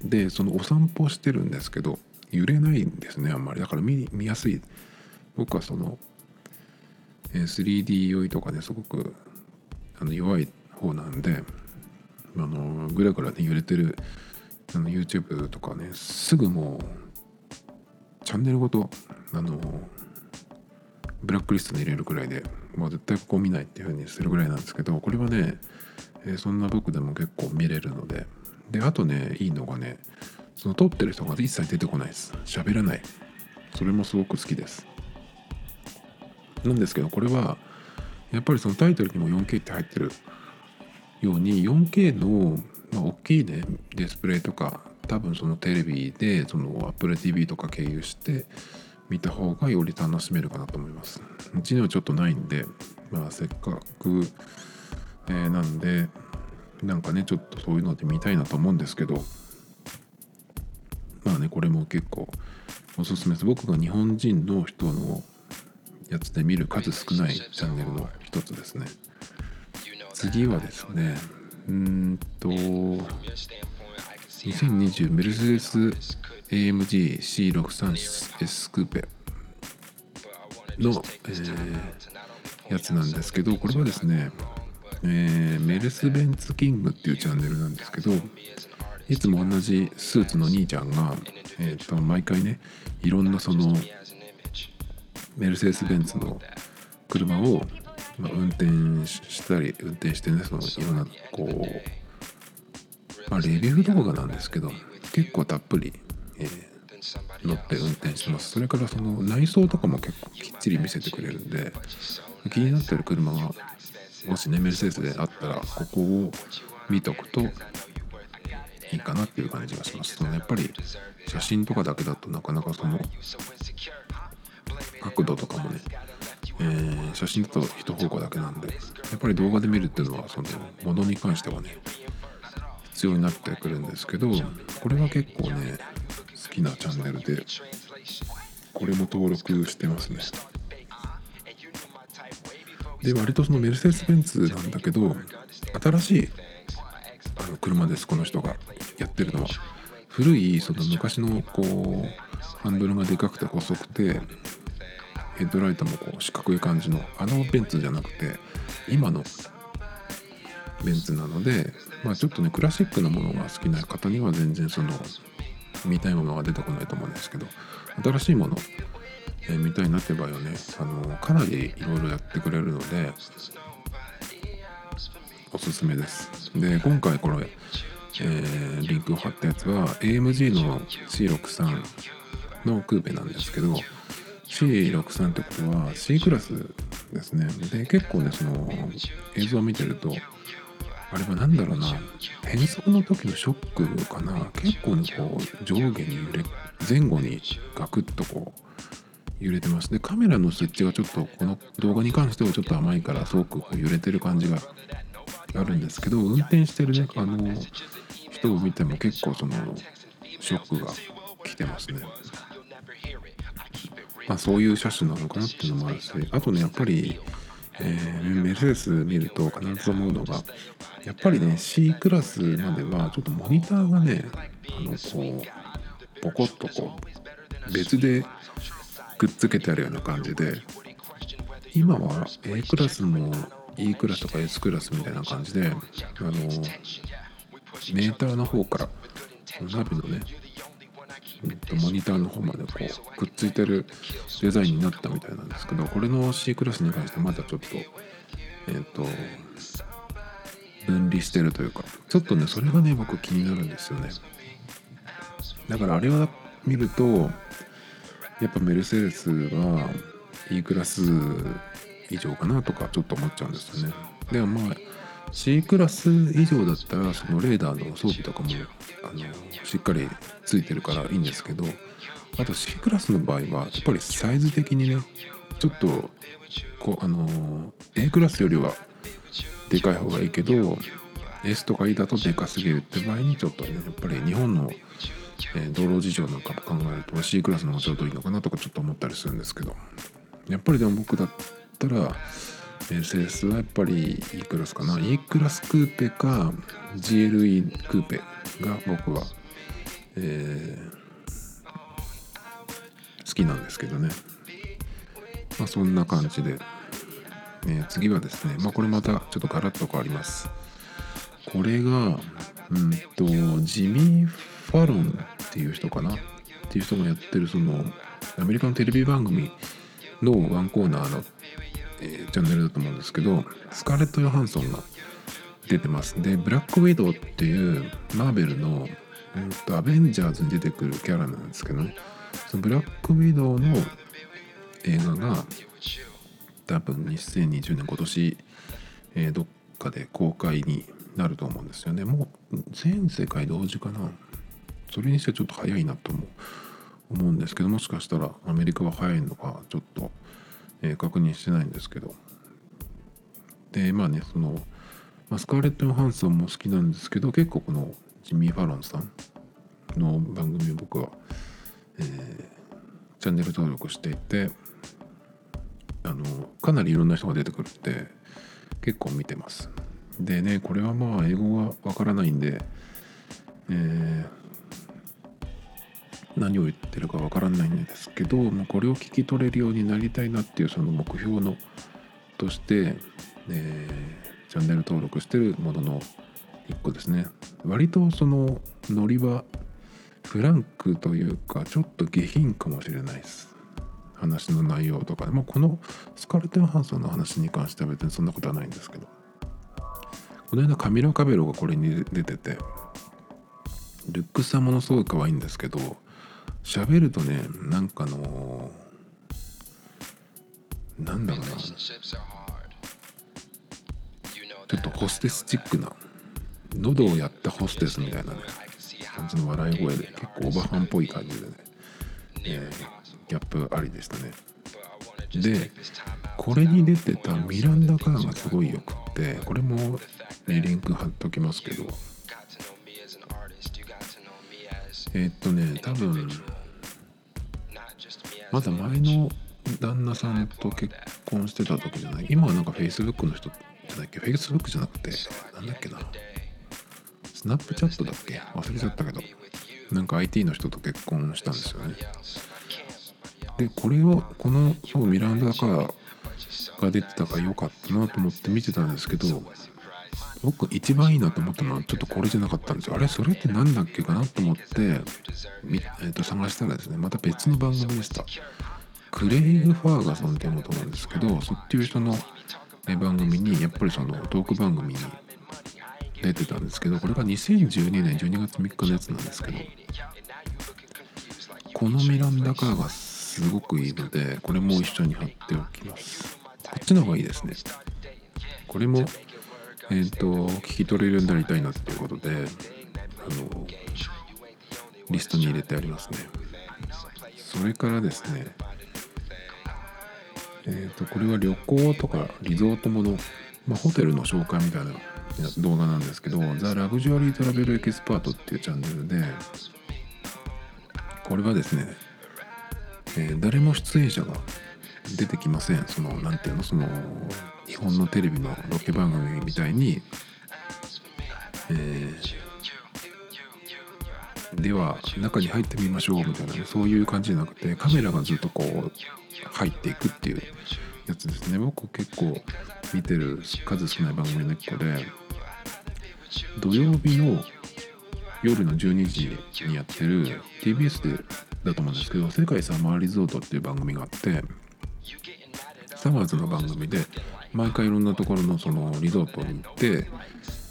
でそのお散歩してるんですけど揺れないんですねあんまり。だから見やすい。僕はその 3D 酔いとかねすごくあの弱い方なんであのぐらぐらね揺れてるあの YouTube とかねすぐもうチャンネルごとあのブラックリストに入れるくらいで、まあ、絶対ここ見ないっていう風にするぐらいなんですけどこれはね、えー、そんな僕でも結構見れるのでであとねいいのがねその撮ってる人が一切出てこないです。喋らない。それもすごく好きです。なんですけどこれはやっぱりそのタイトルにも 4K って入ってるように 4K の、まあ、大きいねディスプレイとか多分そのテレビでその Apple TV とか経由して見た方がより楽しめるかなと思います。うちにはちょっとないんでまあせっかく、えー、なんでなんかねちょっとそういうので見たいなと思うんですけどまあねこれも結構おすすめです。僕が日本人の人のやつで見る数少ないチャンネルの一つですね。次はですねうんと2020メルセデス AMG C63S クーペの、えー、やつなんですけどこれはですねえー、メルスベンツキングっていうチャンネルなんですけどいつも同じスーツの兄ちゃんが、えーと、毎回ねいろんなそのメルセデス・ベンツの車を、ま、運転したり運転してねそのいろんなこう、まあ、レビュー動画なんですけど結構たっぷり、えー、乗って運転してます。それからその内装とかも結構きっちり見せてくれるんで気になってる車がもしねメルセデスであったらここを見とくといいかなっていう感じがします。そのやっぱり写真とかだけだとなかなかその角度とかもね、えー、写真だと一方向だけなんでやっぱり動画で見るっていうのはそのものに関してはね必要になってくるんですけどこれは結構ね好きなチャンネルでこれも登録してますね。で割とそのメルセデス・ベンツなんだけど新しいあの車ですこの人がやってるのは。古いその昔のこうハンドルがでかくて細くてヘッドライトもこう四角い感じのあのベンツじゃなくて今のベンツなのでまあちょっとねクラシックなものが好きな方には全然その見たいものが出てこないと思うんですけど新しいものえー、見たいなって場合はねあのかなりいろいろやってくれるのでおすすめです。で今回これ、えー、リンクを貼ったやつは AMG の C63 のクーペなんですけど C63 ってことは C クラスですね。で結構ねその映像を見てるとあれは何だろうな。変速の時のショックかな。結構ねこう上下に揺れ前後にガクッとこう揺れてます。でカメラの設置がちょっとこの動画に関してはちょっと甘いからすごく揺れてる感じがあるんですけど運転してるねあの人を見ても結構そのショックが来てますね。まあ、そういう車種なのかなっていうのもあるしあとねやっぱり、えー、メルセデス見ると必ず思うのがやっぱりね C クラスまではちょっとモニターがねあのこうポコッとこう別でくっつけてあるような感じで今は A クラスも E クラスとか S クラスみたいな感じであのメーターの方からナビのねえっとモニターの方までこうくっついてるデザインになったみたいなんですけどこれの C クラスに関してはまだちょっとえっ、と分離してるというかちょっとねそれがね僕気になるんですよね。だからあれを見るとやっぱメルセデスは E クラス以上かなとかちょっと思っちゃうんですよね。でもまあ C クラス以上だったらそのレーダーの装備とかもあのしっかりついてるからいいんですけどあと C クラスの場合はやっぱりサイズ的にねちょっとこうあの A クラスよりはでかい方がいいけど S とか E だとでかすぎるって場合にちょっとねやっぱり日本のえ、道路事情なんかも考えると C クラスの方がちょうどいいのかなとかちょっと思ったりするんですけどやっぱりでも僕だったら SS はやっぱり E クラスかな？E クラスクーペか GLE クーペが僕は、えー、好きなんですけどね。まあそんな感じで、えー、次はですねまあこれまたちょっとガラッと変わります。これがうんとジミー・ファロンっていう人かな？っていう人がやってるそのアメリカのテレビ番組のワンコーナーの、えー、チャンネルだと思うんですけどスカーレット・ヨハンソンが出てます。でブラック・ウィドウっていうマーベルの、うんと、アベンジャーズに出てくるキャラなんですけどね。そのブラック・ウィドウの映画が多分2020年今年、えー、どっかで公開になると思うんですよね。もう全世界同時かな。それにしてちょっと早いなと思うんですけどもしかしたらアメリカは早いのかちょっと、えー、確認してないんですけど。でまあねその、まあ、スカーレット・ヨハンソンも好きなんですけど結構このジミー・ファロンさんの番組を僕は、えー、チャンネル登録していてあのかなりいろんな人が出てくるって結構見てます。でねこれはまあ英語がわからないんで、えー何を言ってるかわからないんですけど、まあ、これを聞き取れるようになりたいなっていうその目標のとして、えー、チャンネル登録してるものの一個ですね。割とそのノリはフランクというかちょっと下品かもしれないです。話の内容とか。でもこのスカルテン・ハンソンの話に関しては別にそんなことはないんですけど。この間カミラ・カベロがこれに出ててルックスはものすごい可愛いんですけど喋るとねなんかのなんだろうな。ちょっとホステスチックな喉をやったホステスみたいなね感じの笑い声で結構オバハンっぽい感じでね、えー、ギャップありでしたね。でこれに出てたミランダ・カーがすごいよくってこれも、ね、リンク貼っときますけどえー、っとね多分まだ前の旦那さんと結婚してた時じゃない？今はなんか Facebook の人じゃないっけ？Facebook じゃなくてなんだっけな？スナップチャットだっけ忘れちゃったけど。なんか IT の人と結婚したんですよね。でこれをこのそうミランダカーが出てたから良かったなと思って見てたんですけど僕一番いいなと思ったのはちょっとこれじゃなかったんですよ。あれそれって何だっけかなと思って、えー、と探したらですねまた別の番組でした。クレイグ・ファーガソンっていうことなんですけどそっていう人の番組にやっぱりそのトーク番組に出てたんですけどこれが2012年12月3日のやつなんですけどこのミランダカーがすごくいいのでこれも一緒に貼っておきます。こっちの方がいいですね。これもえっ、ー、と聞き取れるようになりたいなっていうことであのリストに入れてありますね。それからですねえっ、ー、とこれは旅行とかリゾートもの、まあ、ホテルの紹介みたいな動画なんですけど「ザ・ラグジュアリー・トラベル・エキスパート」っていうチャンネルでこれはですね、えー、誰も出演者が出てきません。その何ていうの？その日本のテレビのロケ番組みたいに、えー、では中に入ってみましょうみたいなねそういう感じじゃなくてカメラがずっとこう入っていくっていうやつですね。僕結構見てる数少ない番組の1個で土曜日の夜の12時にやってる TBS でだと思うんですけど「世界サマーリゾート」っていう番組があってサマーズの番組で毎回いろんなところのそのリゾートに行って、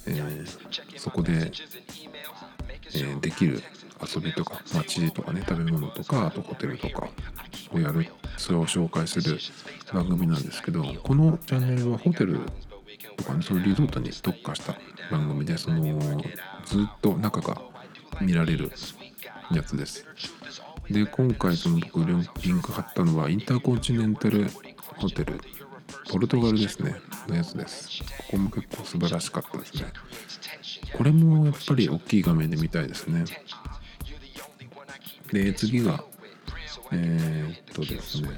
えー、そこで、えー、できる遊びとか街とかね食べ物とかあとホテルとかをやるそれを紹介する番組なんですけどこのチャンネルはホテルとかねそのリゾートに特化した番組でそのずっと中が見られるやつです。で今回その僕リンク貼ったのはインターコンチネンタルホテルポルトガルですね。のやつです。ここも結構素晴らしかったですね。これもやっぱり大きい画面で見たいですね。で次がえー、っとですね。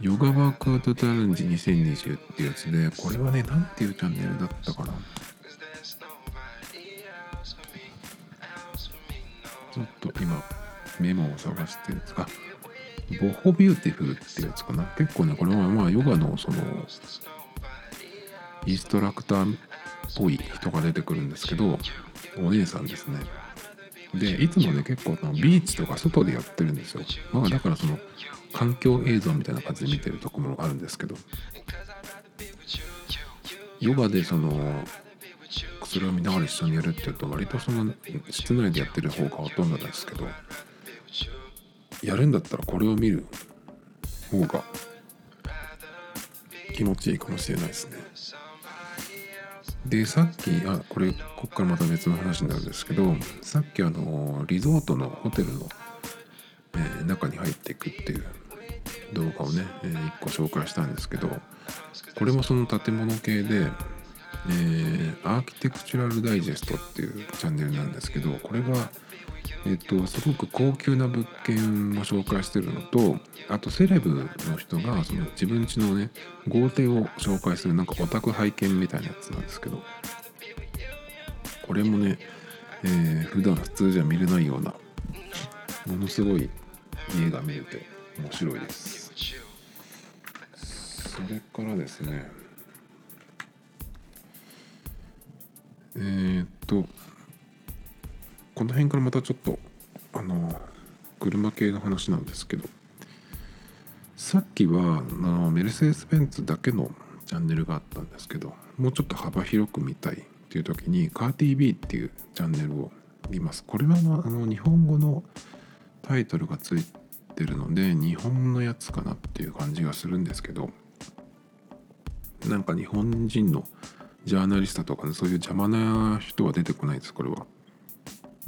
ヨガワークアウトチャレンジ2020っていうやつでこれはね何ていうチャンネルだったかな。ちょっと今メモを探してるんです。か Boho Beautiful ってやつかな？結構ねこれはまあヨガのそのインストラクターっぽい人が出てくるんですけどお姉さんですね。でいつもね結構ビーチとか外でやってるんですよ。まあだからその環境映像みたいな感じで見てるところもあるんですけどヨガでそのそれを見ながら一緒にやるっていうと割とその室内でやってる方がほとんどなんですけどやるんだったらこれを見る方が気持ちいいかもしれないですね。でさっきあこれこっからまた別の話になるんですけどさっきあのリゾートのホテルの、えー、中に入っていくっていう動画をね、えー、1個紹介したんですけどこれもその建物系で、えー、アーキテクチュラルダイジェストっていうチャンネルなんですけどこれがえっと、すごく高級な物件を紹介してるのとあとセレブの人がその自分家のね豪邸を紹介するなんかオタク拝見みたいなやつなんですけどこれもね、えー、普段普通じゃ見れないようなものすごい家が見れて面白いです。それからですねえー、っとこの辺からまたちょっとあの車系の話なんですけどさっきはあのメルセデス・ベンツだけのチャンネルがあったんですけどもうちょっと幅広く見たいっていう時にカー TV っていうチャンネルを見ます。これはあの日本語のタイトルがついてるので日本のやつかなっていう感じがするんですけどなんか日本人のジャーナリストとかねそういう邪魔な人は出てこないですこれは。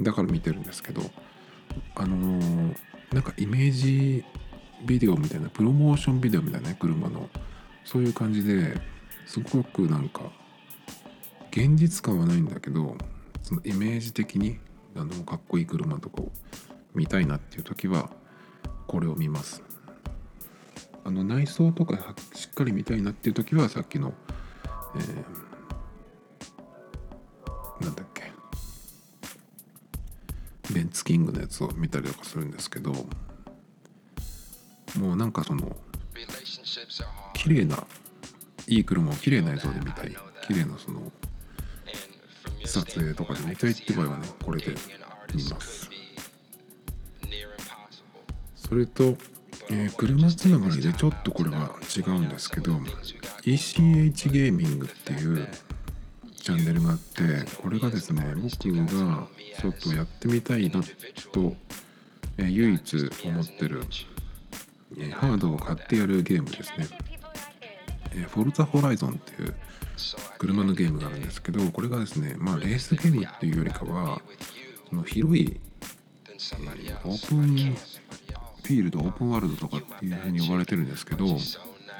だから見てるんですけどあのー、なんかイメージビデオみたいなプロモーションビデオみたいなね車の。そういう感じですごくなんか現実感はないんだけどそのイメージ的にあのかっこいい車とかを見たいなっていう時はこれを見ます。あの内装とかしっかり見たいなっていう時はさっきの、えー、なんだっけベンツキングのやつを見たりとかするんですけどもうなんかその綺麗ないい車を綺麗な映像で見たい綺麗なその撮影とかで見たいって場合はねこれで見ます。それと、えー、車つながりでちょっとこれは違うんですけど ECH ゲーミングっていうチャンネルがあってこれがですね僕がちょっとやってみたいなと、え、唯一思ってる、え、ハードを買ってやるゲームですね、え、フォルツァホライゾンっていう車のゲームがあるんですけどこれがですねまあレースゲームっていうよりかはその広い、オープンフィールドオープンワールドとかっていうふうに呼ばれてるんですけど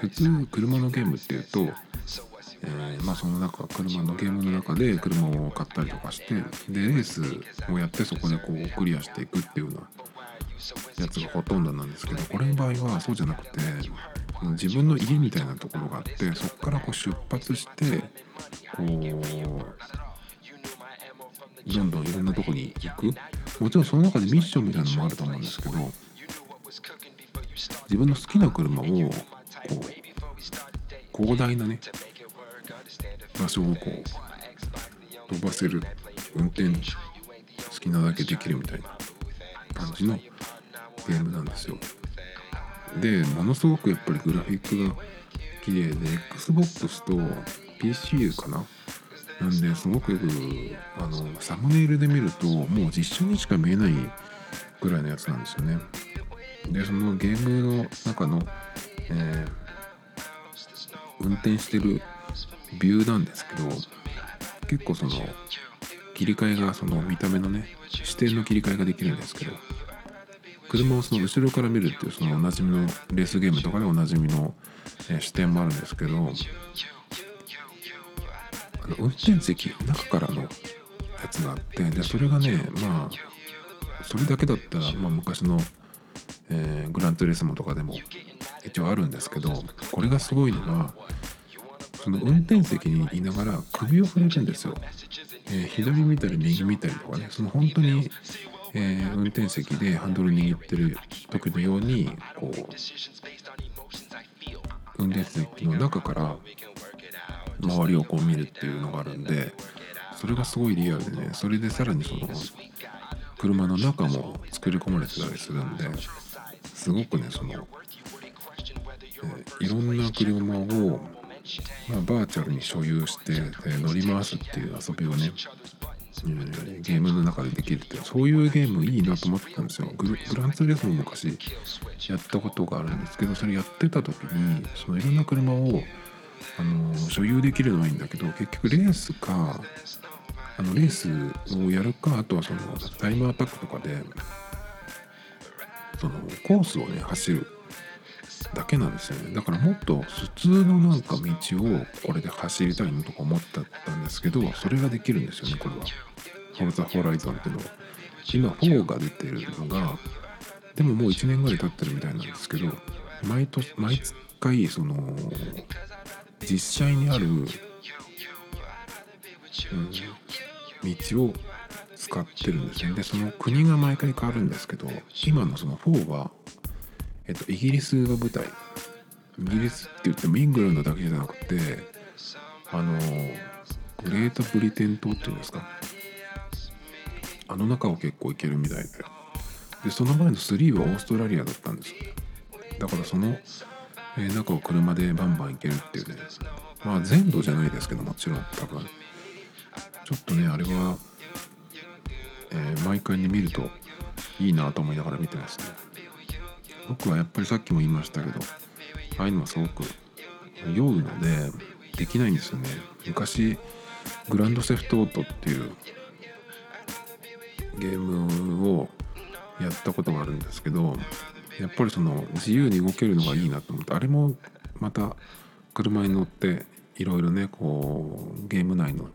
普通車のゲームっていうとえー、まあ、その中車のゲームの中で車を買ったりとかしてでレースをやってそこでこうクリアしていくっていうようなやつがほとんどなんですけどこれの場合はそうじゃなくて自分の家みたいなところがあってそこからこう出発してこうどんどんいろんなとこに行く。もちろんその中でミッションみたいなのもあると思うんですけど自分の好きな車をこう広大なね場所をこう飛ばせる運転好きなだけできるみたいな感じのゲームなんですよ。でものすごくやっぱりグラフィックが綺麗で XBOX と PC かな？なんですごくよくあのサムネイルで見るともう実写にしか見えないぐらいのやつなんですよね。でそのゲームの中の、えー、運転してるビューなんですけど結構その切り替えがその見た目のね視点の切り替えができるんですけど車をその後ろから見るっていうそのおなじみのレースゲームとかでおなじみの、え視点もあるんですけどあの運転席中からのやつがあってでそれがねまあそれだけだったら、まあ、昔の、え、グランツーリスモとかでも一応あるんですけどこれがすごいのはその運転席にいながら首を振れるんですよ、えー、左見たり右見たりとかねその本当に、えー、運転席でハンドル握ってる時のようにこう運転席の中から周りをこう見るっていうのがあるんでそれがすごいリアルでねそれでさらにその車の中も作り込まれてたりするんですごくねその、えー、いろんな車を、まあ、バーチャルに所有して、え、乗り回すっていう遊びをね、うん、ゲームの中でできるっていうそういうゲームいいなと思ってたんですよ。ググランツーリスモ昔やったことがあるんですけどそれやってた時にそのいろんな車をあの所有できるのはいいんだけど結局レースかあのレースをやるかあとはそのタイムアタックとかでそのコースをね走るだけなんですよね。だからもっと普通のなんか道をこれで走りたいのとか思ったんですけどそれができるんですよねこれは。フォルザ・ホライゾンっていうのは今4が出てるのがでももう1年ぐらい経ってるみたいなんですけど毎年毎回その実際にある、うん、道を使ってるんですね。でその国が毎回変わるんですけど今のその4は、えっと、イギリスが舞台。イギリスって言ってもイングランドだけじゃなくてあのグレートブリテン島っていうんですか。あの中を結構行けるみたいで。でその前の3はオーストラリアだったんですだからその、えー、中を車でバンバン行けるっていうね。まあ全土じゃないですけどもちろん。多分ちょっとねあれはえー、毎回ね見るといいなと思いながら見てますね。僕はやっぱりさっきも言いましたけどああいうのはすごく酔うのでできないんですよね。昔グランドセフトオートっていうゲームをやったことがあるんですけどやっぱりその自由に動けるのがいいなと思ってあれもまた車に乗っていろいろねこうゲーム内の、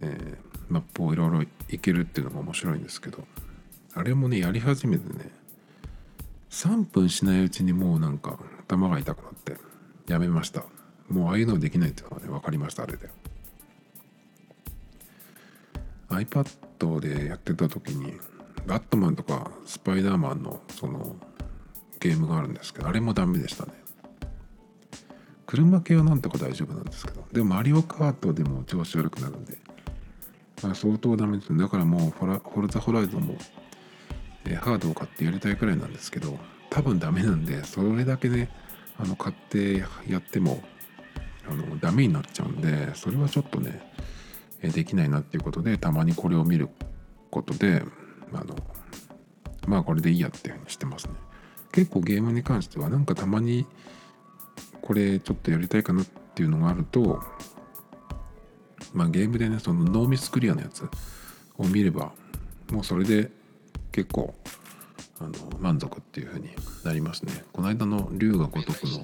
えー、マップをいろいろいけるっていうのが面白いんですけどあれもねやり始めてね3分しないうちにもうなんか頭が痛くなってやめました。もうああいうのできないっていうのがね分かりましたあれで。iPad でやってた時にバットマンとかスパイダーマンのそのゲームがあるんですけどあれもダメでしたね。車系はなんとか大丈夫なんですけどでもマリオカートでも調子悪くなるんであ、相当ダメです。だからもうフォルザホライゾンも、ハードを買ってやりたいくらいなんですけど多分ダメなんでそれだけねあの買ってやってもあのダメになっちゃうんでそれはちょっとね、え、できないなっていうことでたまにこれを見ることであのまあこれでいいやっていうふうにしてますね。結構ゲームに関してはなんかたまにこれちょっとやりたいかなっていうのがあるとまあゲームでねそのノーミスクリアのやつを見ればもうそれで結構あの満足っていう風になりますね。この間の龍が如くの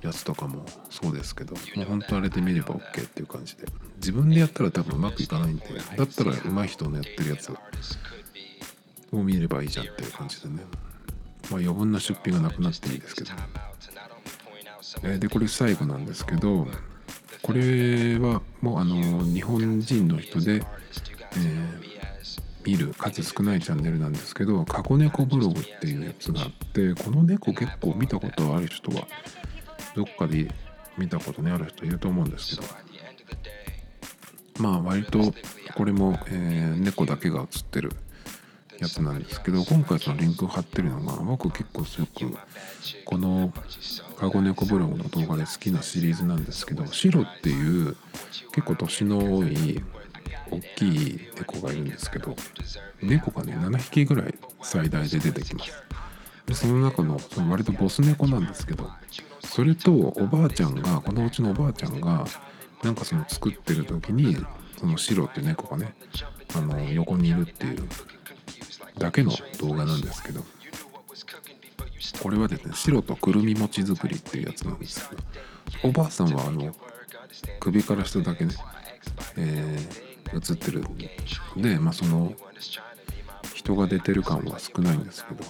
やつとかもそうですけどもう本当あれで見れば OK っていう感じで。自分でやったら多分うまくいかないんでだったら上手い人のやってるやつを見ればいいじゃんっていう感じでね。まあ余分な出費がなくなっていいですけど、えでこれ最後なんですけどこれはもうあの日本人の人で、えー、見る数少ないチャンネルなんですけど「過去猫ブログ」っていうやつがあってこの猫結構見たことある人はどっかで見たことねある人いると思うんですけど。まあ割とこれも、えー、猫だけが写ってるやつなんですけど今回そのリンク貼ってるのが僕結構すごくこのカゴネコブログの動画で好きなシリーズなんですけどシロっていう結構年の多い大きい猫がいるんですけど猫がね7匹ぐらい最大で出てきます。でその中のその割とボス猫なんですけどそれとおばあちゃんがこのうちのおばあちゃんがなんかその作ってる時にそのシロって猫がねあの横にいるっていうだけの動画なんですけどこれはですね白とくるみ餅作りっていうやつなんですけどおばあさんはあの首から下だけね、えー、映ってる。でまあその人が出てる感は少ないんですけど。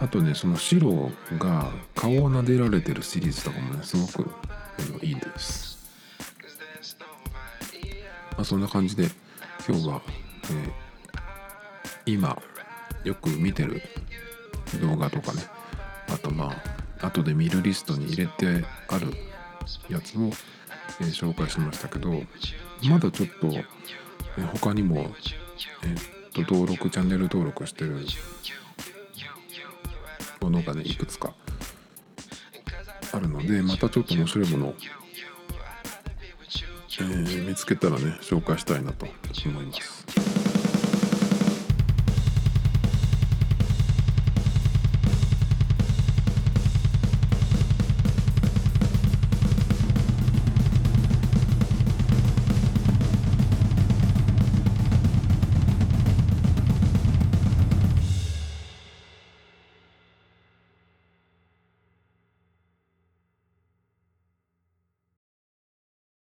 あとねその白が顔を撫でられてるシリーズとかもねすごくいいです、まあ、そんな感じで今日は、えー今よく見てる動画とかね。あとまあ後で見るリストに入れてあるやつを、えー紹介しましたけどまだちょっと、え他にも、えっと登録チャンネル登録してるものがねいくつかあるのでまたちょっと面白いものを、えー見つけたらね紹介したいなと思います。